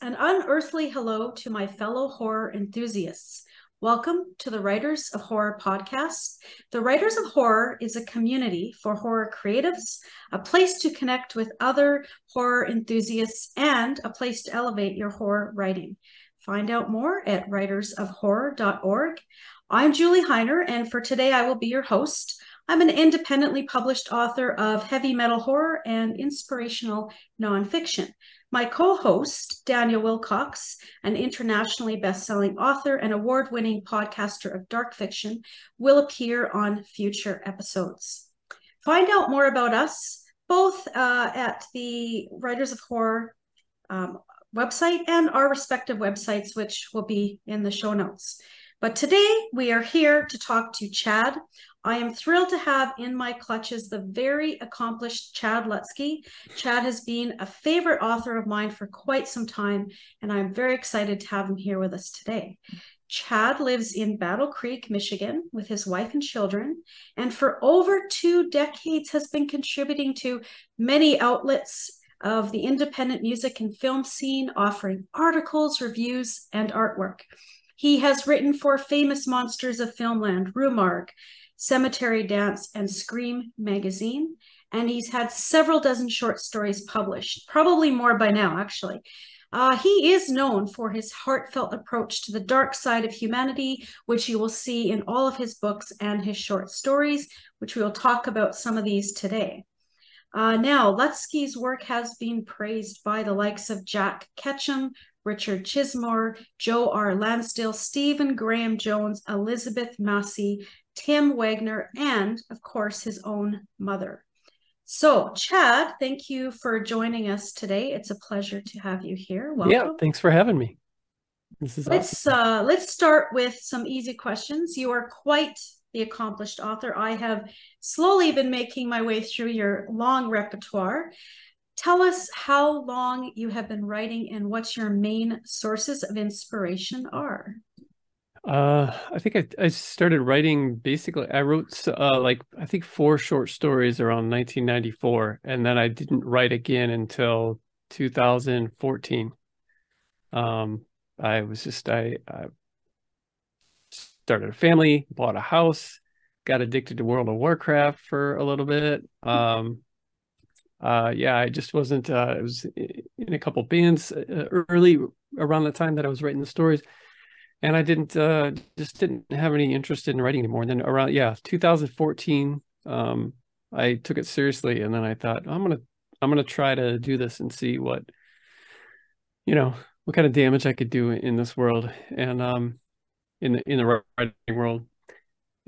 an unearthly hello to my fellow horror enthusiasts. Welcome to the Writers of Horror podcast. The Writers of Horror is a community for horror creatives, a place to connect with other horror enthusiasts, and a place to elevate your horror writing. Find out more at writersofhorror.org. I'm Julie Hiner, and for today I will be your host. I'm an independently published author of heavy metal horror and inspirational nonfiction. My co host, Daniel Willcocks, an internationally best selling author and award winning podcaster of dark fiction, will appear on future episodes. Find out more about us both uh, at the Writers of Horror um, website and our respective websites, which will be in the show notes. But today we are here to talk to Chad. I am thrilled to have in my clutches the very accomplished Chad Lutzke. Chad has been a favorite author of mine for quite some time, and I'm very excited to have him here with us today. Chad lives in Battle Creek, Michigan, with his wife and children, and for over two decades has been contributing to many outlets of the independent music and film scene, offering articles, reviews, and artwork. He has written for famous monsters of filmland, Morgue, Cemetery Dance, and Scream magazine. And he's had several dozen short stories published, probably more by now, actually. Uh, he is known for his heartfelt approach to the dark side of humanity, which you will see in all of his books and his short stories, which we will talk about some of these today. Uh, now, Lutzke's work has been praised by the likes of Jack Ketchum, Richard Chizmar, Joe R. Lansdale, Stephen Graham Jones, Elizabeth Massie, Tim Waggoner, and of course, his own mother. So, Chad, thank you for joining us today. It's a pleasure to have you here. Welcome. Yeah, thanks for having me. This is let's awesome. uh, let's start with some easy questions. You are quite the accomplished author. I have slowly been making my way through your long repertoire. Tell us how long you have been writing and what your main sources of inspiration are. Uh, I think I, I started writing basically, I wrote uh, like, I think four short stories around 1994, and then I didn't write again until 2014. Um, I was just, I, I started a family, bought a house, got addicted to World of Warcraft for a little bit. Um, uh, yeah, I just wasn't. Uh, I was in a couple bands uh, early around the time that I was writing the stories, and I didn't uh, just didn't have any interest in writing anymore. And then around yeah, 2014, um, I took it seriously, and then I thought I'm gonna I'm gonna try to do this and see what you know what kind of damage I could do in this world and um in the in the writing world.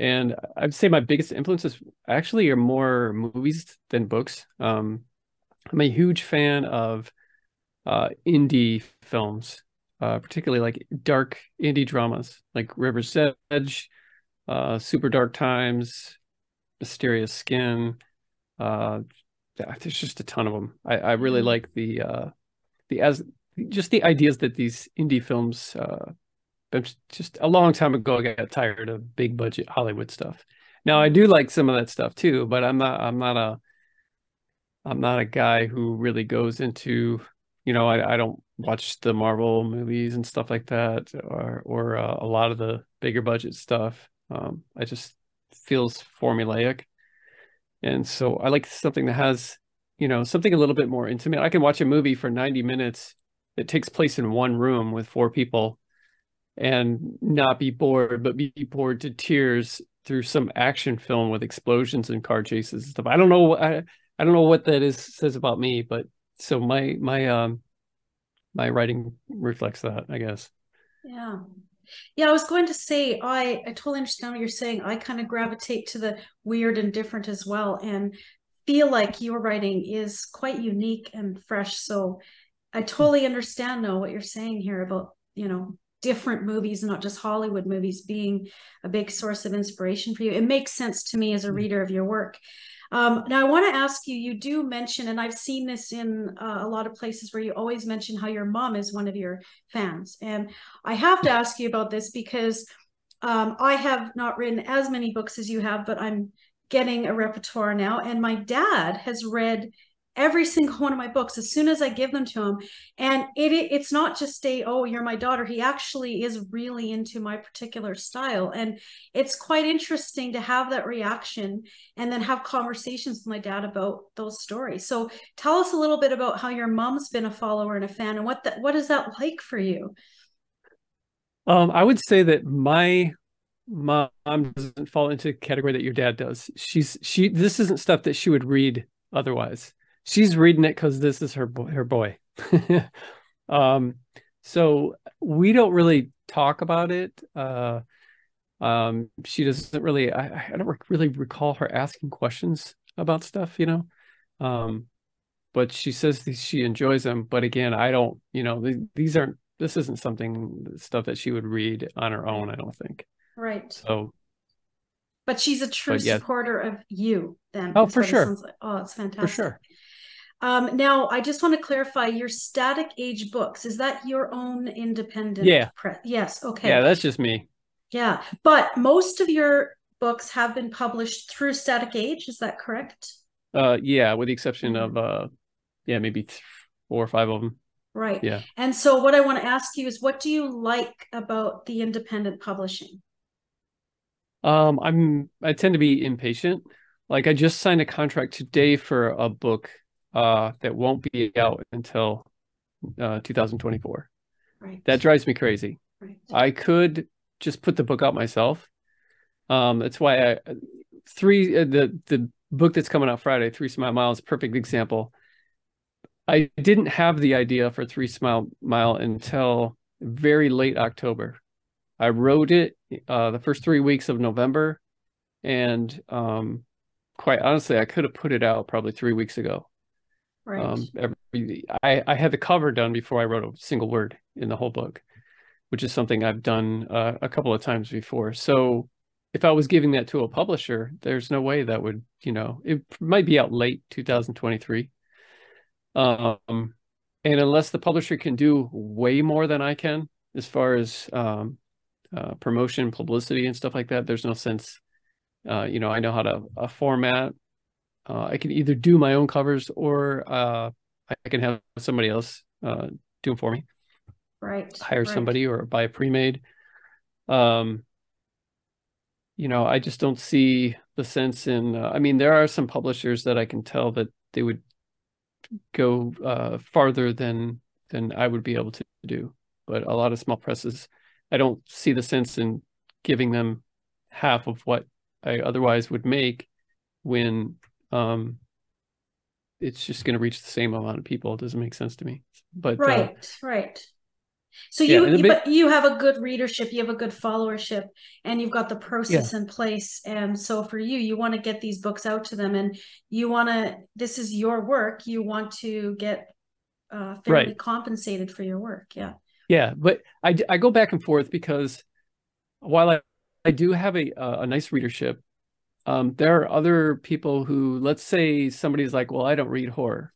And I'd say my biggest influences actually are more movies than books. Um, I'm a huge fan of uh, indie films, uh, particularly like dark indie dramas like River's Edge, uh, Super Dark Times, Mysterious Skin. Uh, there's just a ton of them. I, I really mm-hmm. like the uh, the as just the ideas that these indie films uh, just a long time ago I got tired of big budget Hollywood stuff. Now I do like some of that stuff too, but I'm not I'm not a I'm not a guy who really goes into you know I, I don't watch the Marvel movies and stuff like that or or uh, a lot of the bigger budget stuff. Um, I just feels formulaic, and so I like something that has you know something a little bit more intimate. I can watch a movie for 90 minutes that takes place in one room with four people and not be bored, but be bored to tears through some action film with explosions and car chases and stuff. I don't know. I I don't know what that is says about me, but so my my um my writing reflects that, I guess. Yeah. Yeah, I was going to say I I totally understand what you're saying. I kind of gravitate to the weird and different as well and feel like your writing is quite unique and fresh. So I totally understand now what you're saying here about, you know, different movies, not just Hollywood movies, being a big source of inspiration for you. It makes sense to me as a mm. reader of your work. Um, now, I want to ask you you do mention, and I've seen this in uh, a lot of places where you always mention how your mom is one of your fans. And I have to ask you about this because um, I have not written as many books as you have, but I'm getting a repertoire now. And my dad has read every single one of my books as soon as I give them to him. And it, it, it's not just a oh you're my daughter. He actually is really into my particular style, and it's quite interesting to have that reaction and then have conversations with my dad about those stories. So tell us a little bit about how your mom's been a follower and a fan, and what that what is that like for you? Um, I would say that my mom doesn't fall into the category that your dad does. She's she this isn't stuff that she would read otherwise. She's reading it because this is her boy, her boy. um, so we don't really talk about it. Uh, um, she doesn't really. I, I don't really recall her asking questions about stuff, you know. Um, but she says she enjoys them. But again, I don't. You know, these aren't. This isn't something stuff that she would read on her own. I don't think. Right. So but she's a true yeah. supporter of you then. Oh, for sure. Like. Oh, it's fantastic. For sure. Um, now, I just want to clarify your static age books. Is that your own independent? Yeah. Press? Yes. Okay. Yeah, that's just me. Yeah, but most of your books have been published through Static Age. Is that correct? Uh, yeah, with the exception mm-hmm. of uh, yeah, maybe four or five of them. Right. Yeah. And so, what I want to ask you is, what do you like about the independent publishing? Um, I'm I tend to be impatient. Like I just signed a contract today for a book uh that won't be out until uh 2024. Right. That drives me crazy. Right. I could just put the book out myself. Um that's why I three uh, the the book that's coming out Friday, Three Smile Mile is a perfect example. I didn't have the idea for Three Smile Mile until very late October. I wrote it uh, the first three weeks of November, and um, quite honestly, I could have put it out probably three weeks ago. Right. Um, every, I, I had the cover done before I wrote a single word in the whole book, which is something I've done uh, a couple of times before. So if I was giving that to a publisher, there's no way that would, you know, it might be out late 2023. Um, and unless the publisher can do way more than I can, as far as um, uh, promotion, publicity, and stuff like that. There's no sense. Uh, you know, I know how to a format. Uh, I can either do my own covers or uh, I can have somebody else uh, do them for me. Right. Hire right. somebody or buy a pre-made. Um, you know, I just don't see the sense in. Uh, I mean, there are some publishers that I can tell that they would go uh, farther than than I would be able to do, but a lot of small presses I don't see the sense in giving them half of what I otherwise would make when um, it's just going to reach the same amount of people. It doesn't make sense to me. But uh, right, uh, right. So you, yeah, you but you have a good readership, you have a good followership, and you've got the process yeah. in place. And so for you, you want to get these books out to them, and you want to. This is your work. You want to get uh, fairly right. compensated for your work. Yeah. Yeah, but I, I go back and forth because while I, I do have a a nice readership, um, there are other people who, let's say somebody's like, well, I don't read horror.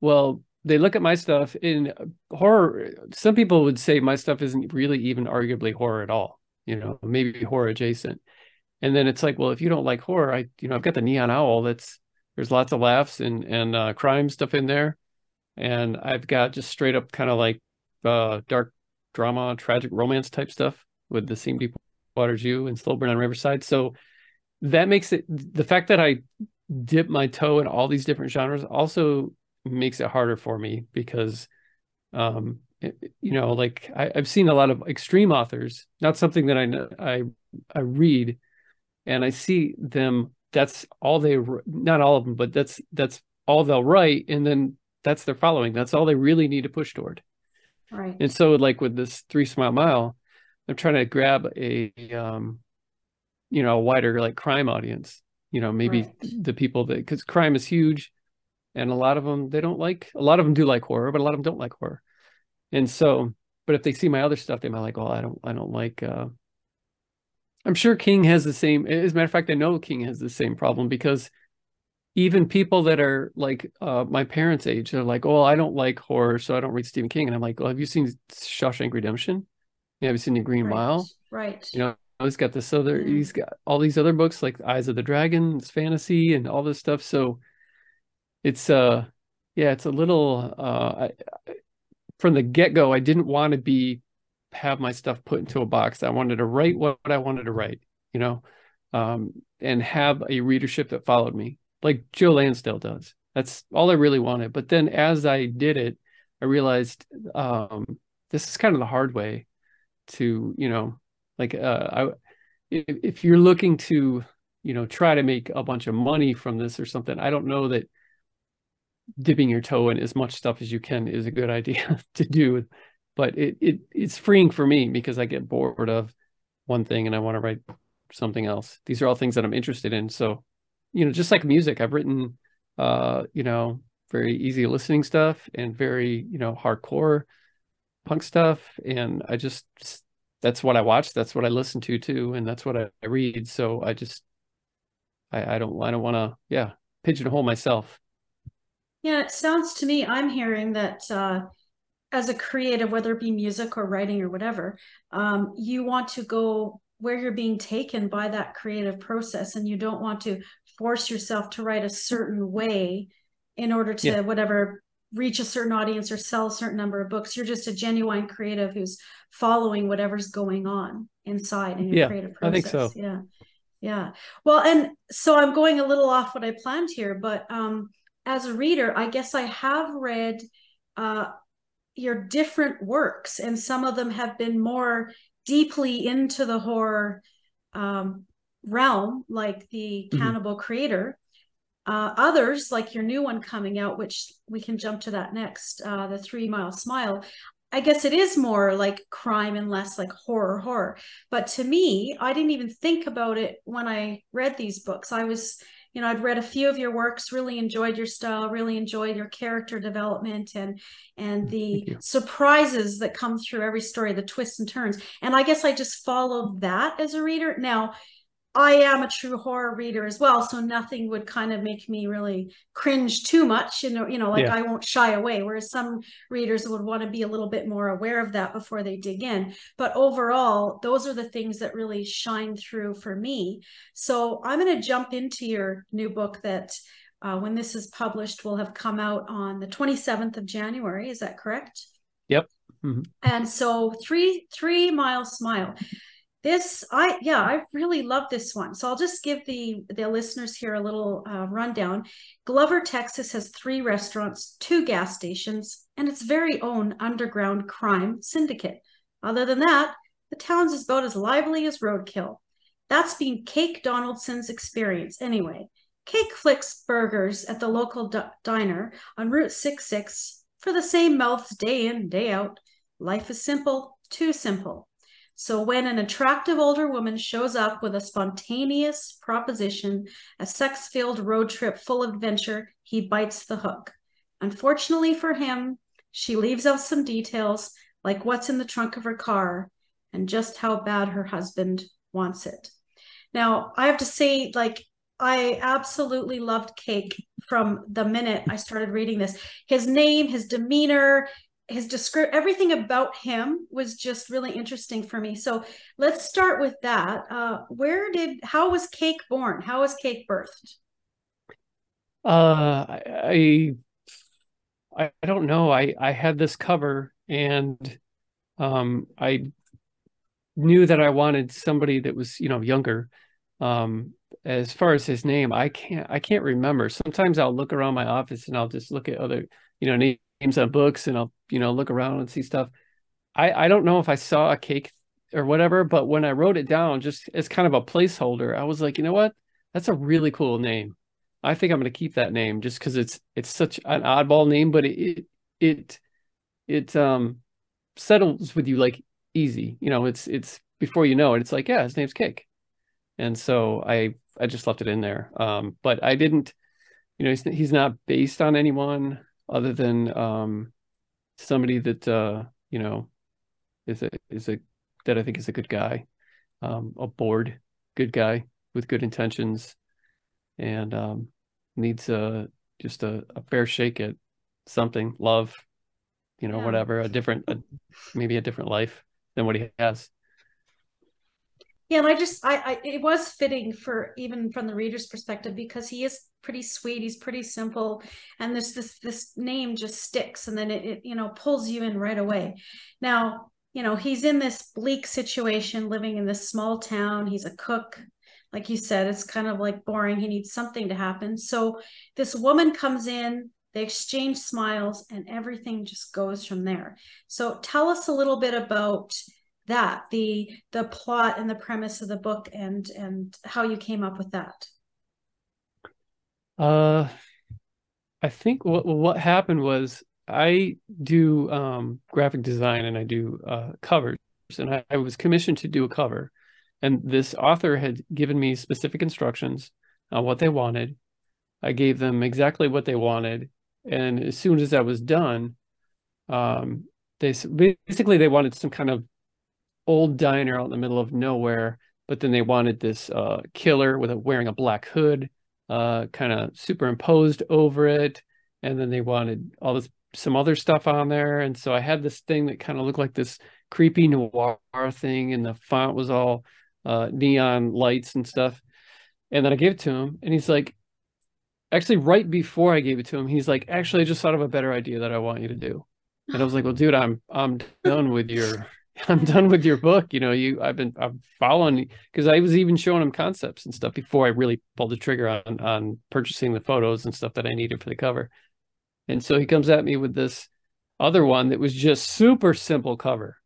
Well, they look at my stuff in horror. Some people would say my stuff isn't really even arguably horror at all. You know, maybe horror adjacent. And then it's like, well, if you don't like horror, I, you know, I've got the Neon Owl. That's there's lots of laughs and and uh, crime stuff in there, and I've got just straight up kind of like uh, dark drama, tragic romance type stuff with the same deep water as you and slow burn on riverside so that makes it the fact that i dip my toe in all these different genres also makes it harder for me because um it, you know like I, have seen a lot of extreme authors not something that i i i read and i see them that's all they not all of them but that's that's all they'll write and then that's their following that's all they really need to push toward Right. And so like with this three smile mile, I'm trying to grab a um, you know, a wider like crime audience. You know, maybe right. the people that because crime is huge, and a lot of them they don't like. A lot of them do like horror, but a lot of them don't like horror. And so, but if they see my other stuff, they might like, well, I don't, I don't like. uh I'm sure King has the same. As a matter of fact, I know King has the same problem because even people that are like uh, my parents' age, they're like, "Oh, I don't like horror, so I don't read Stephen King." And I'm like, "Well, have you seen Shawshank Redemption? Yeah, have you seen The Green right. Mile? Right. You know, he's got this other. Yeah. He's got all these other books like Eyes of the Dragon, it's fantasy, and all this stuff. So it's uh yeah, it's a little uh I, from the get-go, I didn't want to be have my stuff put into a box. I wanted to write what, what I wanted to write, you know, um, and have a readership that followed me, like Joe Lansdale does. That's all I really wanted. But then as I did it, I realized um, this is kind of the hard way to, you know, like uh, I, if, you're looking to, you know, try to make a bunch of money from this or something, I don't know that dipping your toe in as much stuff as you can is a good idea to do. But it, it it's freeing for me because i get bored of one thing and i want to write something else. These are all things that i'm interested in. So you know just like music i've written uh you know very easy listening stuff and very you know hardcore punk stuff. And i just that's what i watch that's what i listen to too and that's what i, I read so i just i i don't i don't want to yeah pigeonhole myself yeah, it sounds to me, I'm hearing that uh, as a creative, whether it be music or writing or whatever, um, you want to go where you're being taken by that creative process and you don't want to force yourself to write a certain way in order to yeah. whatever reach a certain audience or sell a certain number of books you're just a genuine creative who's following whatever's going on inside in your yeah, creative process i think so yeah yeah well and so i'm going a little off what i planned here but um as a reader, I guess I have read uh, your different works, and some of them have been more deeply into the horror um, realm, like the mm-hmm. Cannibal Creator. Uh, others, like your new one coming out, which we can jump to that next, uh, the Three Mile Smile. I guess it is more like crime and less like horror, horror. But to me, I didn't even think about it when I read these books. I was you know i'd read a few of your works really enjoyed your style really enjoyed your character development and and the surprises that come through every story the twists and turns and i guess i just followed that as a reader now I am a true horror reader as well, so nothing would kind of make me really cringe too much. You know, you know, like yeah. I won't shy away. Whereas some readers would want to be a little bit more aware of that before they dig in. But overall, those are the things that really shine through for me. So I'm going to jump into your new book that, uh, when this is published, will have come out on the 27th of January. Is that correct? Yep. Mm-hmm. And so, three three mile smile this i yeah i really love this one. So i'll just give the the listeners here a little uh, rundown. Glover texas has three restaurants two gas stations and its very own underground crime syndicate. Other than that the town's is about as lively as roadkill. That's been cake donaldson's experience. Anyway cake flicks burgers at the local d- diner on route 66 for the same mouths day in day out. Life is simple too simple so when an attractive older woman shows up with a spontaneous proposition, a sex filled road trip full of adventure, he bites the hook. Unfortunately for him, she leaves out some details like what's in the trunk of her car and just how bad her husband wants it. Now, I have to say, like, I absolutely loved Cake from the minute I started reading this. His name, his demeanor, his descript everything about him was just really interesting for me. So let's start with that. Uh, where did how was Cake born? How was Cake birthed? Uh, I I, don't know. I I had this cover and um I knew that I wanted somebody that was you know younger. Um, as far as his name, I can't I can't remember. Sometimes I'll look around my office and I'll just look at other you know names on books and I'll you know look around and see stuff. I I don't know if I saw a cake or whatever, but when I wrote it down just as kind of a placeholder, I was like, you know what? That's a really cool name. I think I'm going to keep that name just because it's it's such an oddball name, but it it it um settles with you like easy. You know, it's it's before you know it, it's like yeah, his name's Cake, and so I I just left it in there. Um, but I didn't, you know, he's he's not based on anyone other than um somebody that uh, you know is a is a that I think is a good guy, um, a bored good guy with good intentions, and um, needs a just a, a fair shake at something, love, you know, yeah. whatever, a different, a, maybe a different life than what he has. Yeah, and I just I, I it was fitting for even from the reader's perspective because he is pretty sweet, he's pretty simple, and this this this name just sticks and then it, it you know pulls you in right away. Now, you know, he's in this bleak situation living in this small town. He's a cook. Like you said, it's kind of like boring. He needs something to happen. So this woman comes in, they exchange smiles, and everything just goes from there. So tell us a little bit about that the the plot and the premise of the book and and how you came up with that? Uh i think what what happened was i do um graphic design and i do uh covers. And I, I was commissioned to do a cover. And this author had given me specific instructions on what they wanted. I gave them exactly what they wanted. And as soon as that was done um they basically they wanted some kind of old diner out in the middle of nowhere, but then they wanted this uh, killer with a wearing a black hood, uh, kind of superimposed over it, and then they wanted all this some other stuff on there, and so I had this thing that kind of looked like this creepy noir thing, and the font was all uh, neon lights and stuff, and then I gave it to him, and he's like. Actually, right before I gave it to him, he's like, "Actually, I just thought of a better idea that I want you to do." And I was like, "Well, dude, I'm I'm done with your I'm done with your book. You know, you I've been I'm following because I was even showing him concepts and stuff before I really pulled the trigger on on purchasing the photos and stuff that I needed for the cover. And so he comes at me with this other one that was just super simple cover.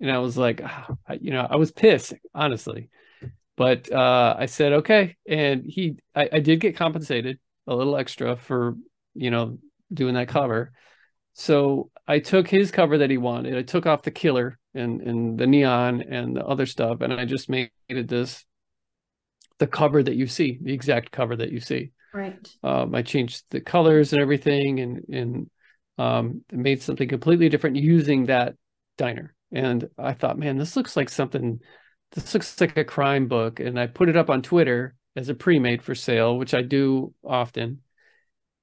And I was like, oh, I, you know, I was pissed, honestly. But uh, I said, okay. And he, I, I did get compensated a little extra for, you know, doing that cover. So I took his cover that he wanted. I took off the killer and and the neon and the other stuff, and I just made it this the cover that you see, the exact cover that you see. Right. Um, I changed the colors and everything, and and um, made something completely different using that diner. And I thought, man, this looks like something. This looks like a crime book, and I put it up on Twitter as a pre-made for sale, which I do often.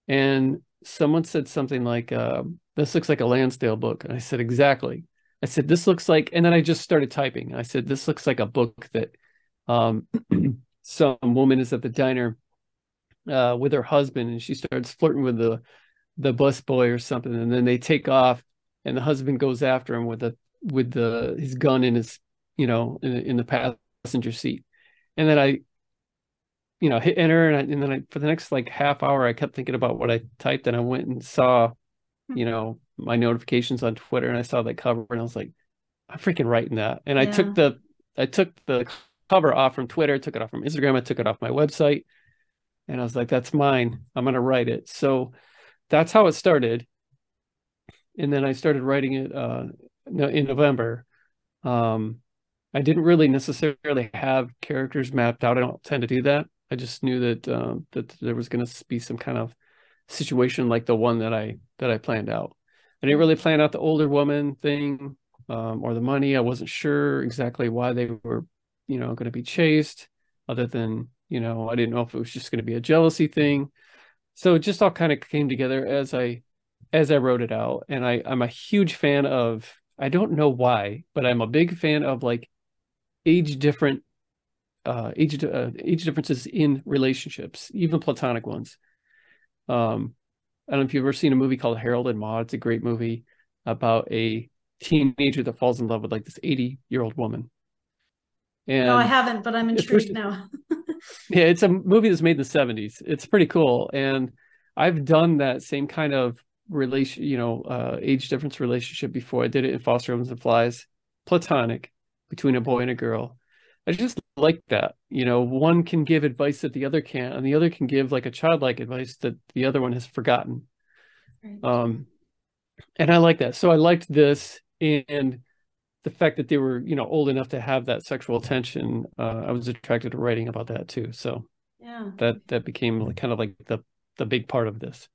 And someone said something like, uh, "This looks like a Lansdale book," and I said, "Exactly." I said, "This looks like," and then I just started typing. I said, "This looks like a book that um, some woman is at the diner uh, with her husband, and she starts flirting with the the bus boy or something, and then they take off, and the husband goes after him with the with the his gun in his you know in, in the passenger seat, and then I you know, hit enter, and, I, and then I, for the next like half hour, I kept thinking about what I typed, and I went and saw, you know, my notifications on Twitter, and I saw that cover, and I was like, I'm freaking writing that, and yeah. I took the, I took the cover off from Twitter, took it off from Instagram, I took it off my website, and I was like, that's mine. I'm gonna write it. So that's how it started, and then I started writing it uh, in November. Um, I didn't really necessarily have characters mapped out. I don't tend to do that. I just knew that uh, that there was going to be some kind of situation like the one that I that I planned out. I didn't really plan out the older woman thing um, or the money. I wasn't sure exactly why they were, you know, going to be chased. Other than you know, I didn't know if it was just going to be a jealousy thing. So it just all kind of came together as I as I wrote it out. And I I'm a huge fan of. I don't know why, but I'm a big fan of like age different uh, age uh, age differences in relationships, even platonic ones. Um, I don't know if you've ever seen a movie called Harold and Maude. It's a great movie about a teenager that falls in love with like this 80 year old woman. And no, I haven't, but I'm intrigued now. yeah, it's a movie that's made in the 70s. It's pretty cool. And I've done that same kind of relation, you know, uh, age difference relationship before. I did it in Foster Homes and Flies, platonic between a boy and a girl. I just like that. You know, one can give advice that the other can't, and the other can give like a childlike advice that the other one has forgotten. Right. Um, and I like that. So I liked this and the fact that they were, you know, old enough to have that sexual tension. Uh, I was attracted to writing about that too. So yeah, that that became like, kind of like the the big part of this.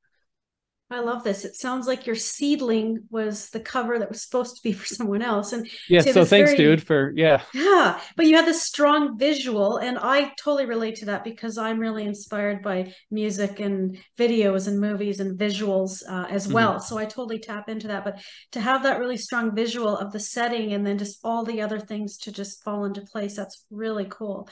I love this. It sounds like your seedling was the cover that was supposed to be for someone else. And yeah, so thanks, very, dude, for yeah. Yeah. But you had this strong visual, and I totally relate to that because I'm really inspired by music and videos and movies and visuals uh, as mm-hmm. well. So I totally tap into that. But to have that really strong visual of the setting and then just all the other things to just fall into place, that's really cool.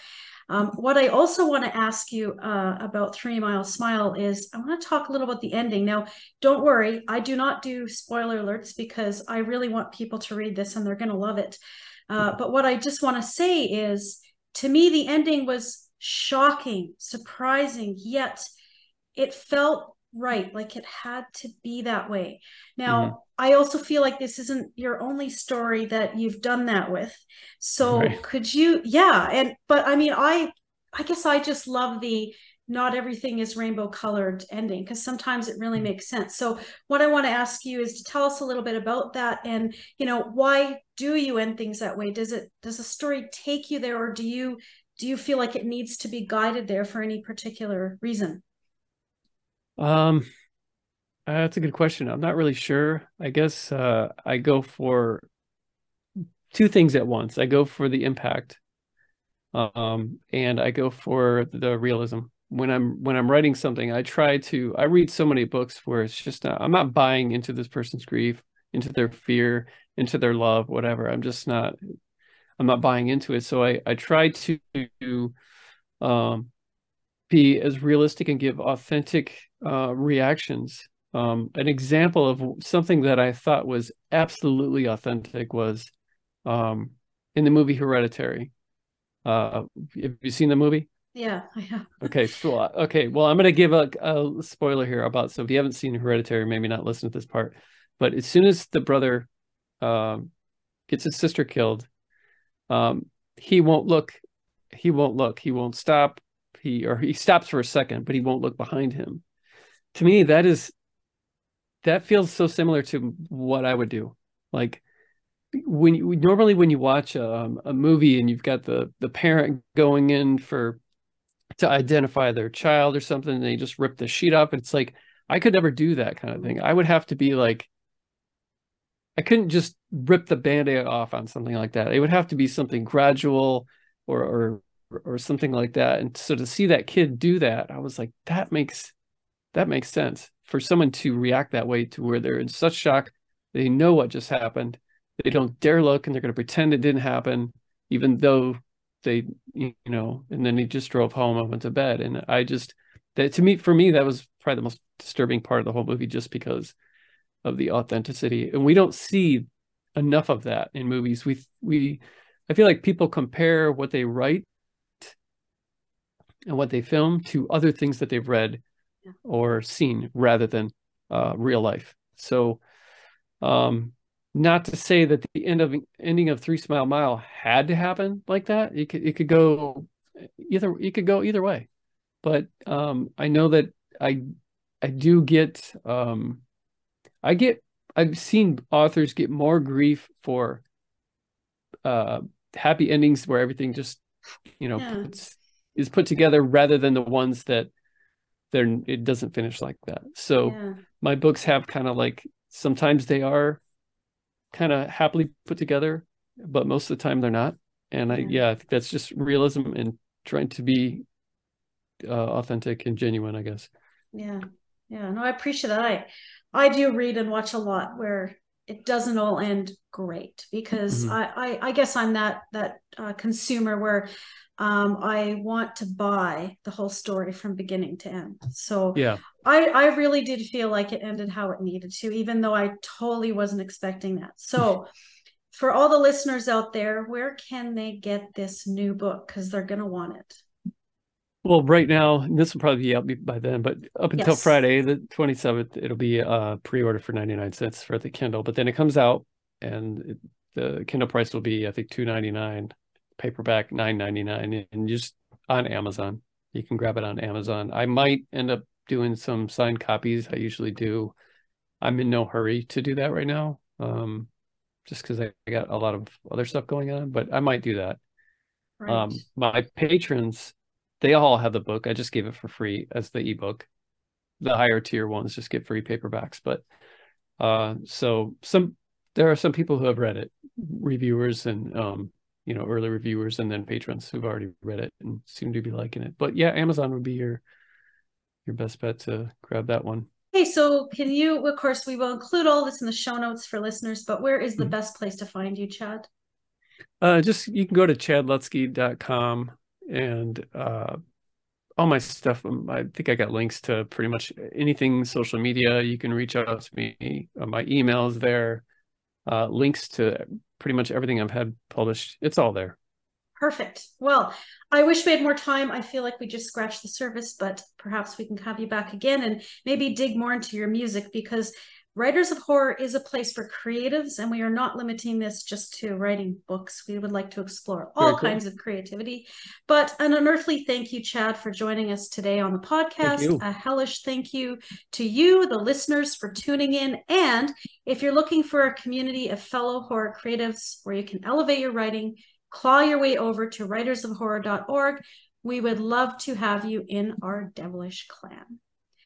Um, what I also want to ask you uh, about Three Mile Smile is I want to talk a little about the ending. Now, don't worry, I do not do spoiler alerts because I really want people to read this and they're going to love it. Uh, but what I just want to say is to me, the ending was shocking, surprising, yet it felt right like it had to be that way now mm-hmm. i also feel like this isn't your only story that you've done that with so right. could you yeah and but i mean i i guess i just love the not everything is rainbow colored ending because sometimes it really mm-hmm. makes sense so what i want to ask you is to tell us a little bit about that and you know why do you end things that way does it does the story take you there or do you do you feel like it needs to be guided there for any particular reason um, uh, that's a good question. I'm not really sure. I guess uh, I go for two things at once. I go for the impact, um, and I go for the realism. When I'm when I'm writing something, I try to. I read so many books where it's just not, I'm not buying into this person's grief, into their fear, into their love, whatever. I'm just not. I'm not buying into it. So I I try to um, be as realistic and give authentic uh, reactions. Um, an example of something that I thought was absolutely authentic was um, in the movie Hereditary. Uh, have you seen the movie? Yeah. Okay, so, okay. Well, I'm going to give a, a, spoiler here about. So, if you haven't seen Hereditary, maybe not listen to this part. But as soon as the brother um, gets his sister killed, um, he won't look. He won't look. He won't stop. He or he stops for a second, but he won't look behind him to me that is that feels so similar to what I would do. Like when you normally when you watch a, um, a movie and you've got the the parent going in for to identify their child or something, and they just rip the sheet up. It's like I could never do that kind of thing. I would have to be like I couldn't just rip the band-aid off on something like that. It would have to be something gradual or or or something like that. And so to see that kid do that, I was like, that makes that makes sense for someone to react that way to where they're in such shock they know what just happened they don't dare look and they're going to pretend it didn't happen even though they you know and then he just drove home and went to bed. And i just that to me for me that was probably the most disturbing part of the whole movie just because of the authenticity. And we don't see enough of that in movies. We we i feel like people compare what they write and what they film to other things that they've read or seen rather than uh, real life. So, um, not to say that the end of ending of Three Smile Mile had to happen like that. It could it could go either it could go either way, but um, I know that I I do get um, I get I've seen authors get more grief for uh, happy endings where everything just you know yeah. puts, is put together rather than the ones that they're it doesn't finish like that. So yeah. my books have kind of like sometimes they are kind of happily put together, but most of the time they're not. And I yeah, I think that's just realism and trying to be uh, authentic and genuine, I guess. Yeah. Yeah. No, I appreciate that. I I do read and watch a lot where it doesn't all end great because mm-hmm. I, I, I guess I'm that that uh, consumer where um, I want to buy the whole story from beginning to end. So yeah, I, I really did feel like it ended how it needed to, even though I totally wasn't expecting that. So for all the listeners out there, where can they get this new book? Because they're going to want it. Well, right now, this will probably be out by then, but up until yes. Friday, the 27th, it'll be uh pre-order for 99 cents for the Kindle. But then it comes out and it, the Kindle price will be, I think, 299 paperback 9.99 and just on Amazon. You can grab it on Amazon. I might end up doing some signed copies. I usually do. I'm in no hurry to do that right now. Um, just because I got a lot of other stuff going on, but I might do that. Right. Um, my patrons, they all have the book. I just gave it for free as the ebook. the higher tier ones just get free paperbacks. But uh, so some there are some people who have read it, reviewers and um, you know early reviewers, and then patrons who've already read it and seem to be liking it. But yeah, Amazon would be your your best bet to grab that one. Hey, so can you, of course, we will include all this in the show notes for listeners, but where is the mm-hmm. best place to find you, Chad? Uh, just you can go to chadlutzke.com and uh, all my stuff. Um, I think I got links to pretty much anything social media. You can reach out to me. Uh, my email is there. Uh, links to pretty much everything I've had published. It's all there. Perfect. Well, I wish we had more time. I feel like we just scratched the surface, but perhaps we can have you back again and maybe dig more into your music because Writers of Horror is a place for creatives, and we are not limiting this just to writing books. We would like to explore all cool. kinds of creativity. But an unearthly thank you, Chad, for joining us today on the podcast. A hellish thank you to you, the listeners, for tuning in. And if you're looking for a community of fellow horror creatives where you can elevate your writing, claw your way over to writersofhorror.org. We would love to have you in our devilish clan.